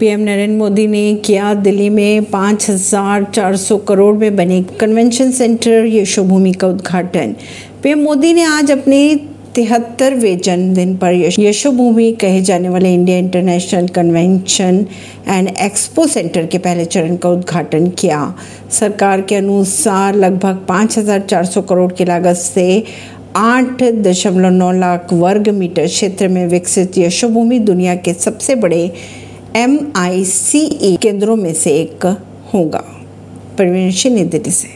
PM Narendra Modi ने किया दिल्ली में 5,400 करोड़ में बने कन्वेंशन सेंटर यशोभूमि का उद्घाटन। पीएम मोदी ने आज अपने तिहत्तरवें जन्मदिन पर यशोभूमि कहे जाने वाले India International Convention and Expo Centre के पहले चरण का उद्घाटन किया। सरकार के अनुसार लगभग 5,400 करोड़ की लागत से आठ दशमलव नौ लाख वर्ग मीटर क्षेत्र में विकसित यशोभूमि दुनिया के सबसे बड़े एम आई सी ई केंद्रों में से एक होगा। परवीन सिंह दिल्ली से।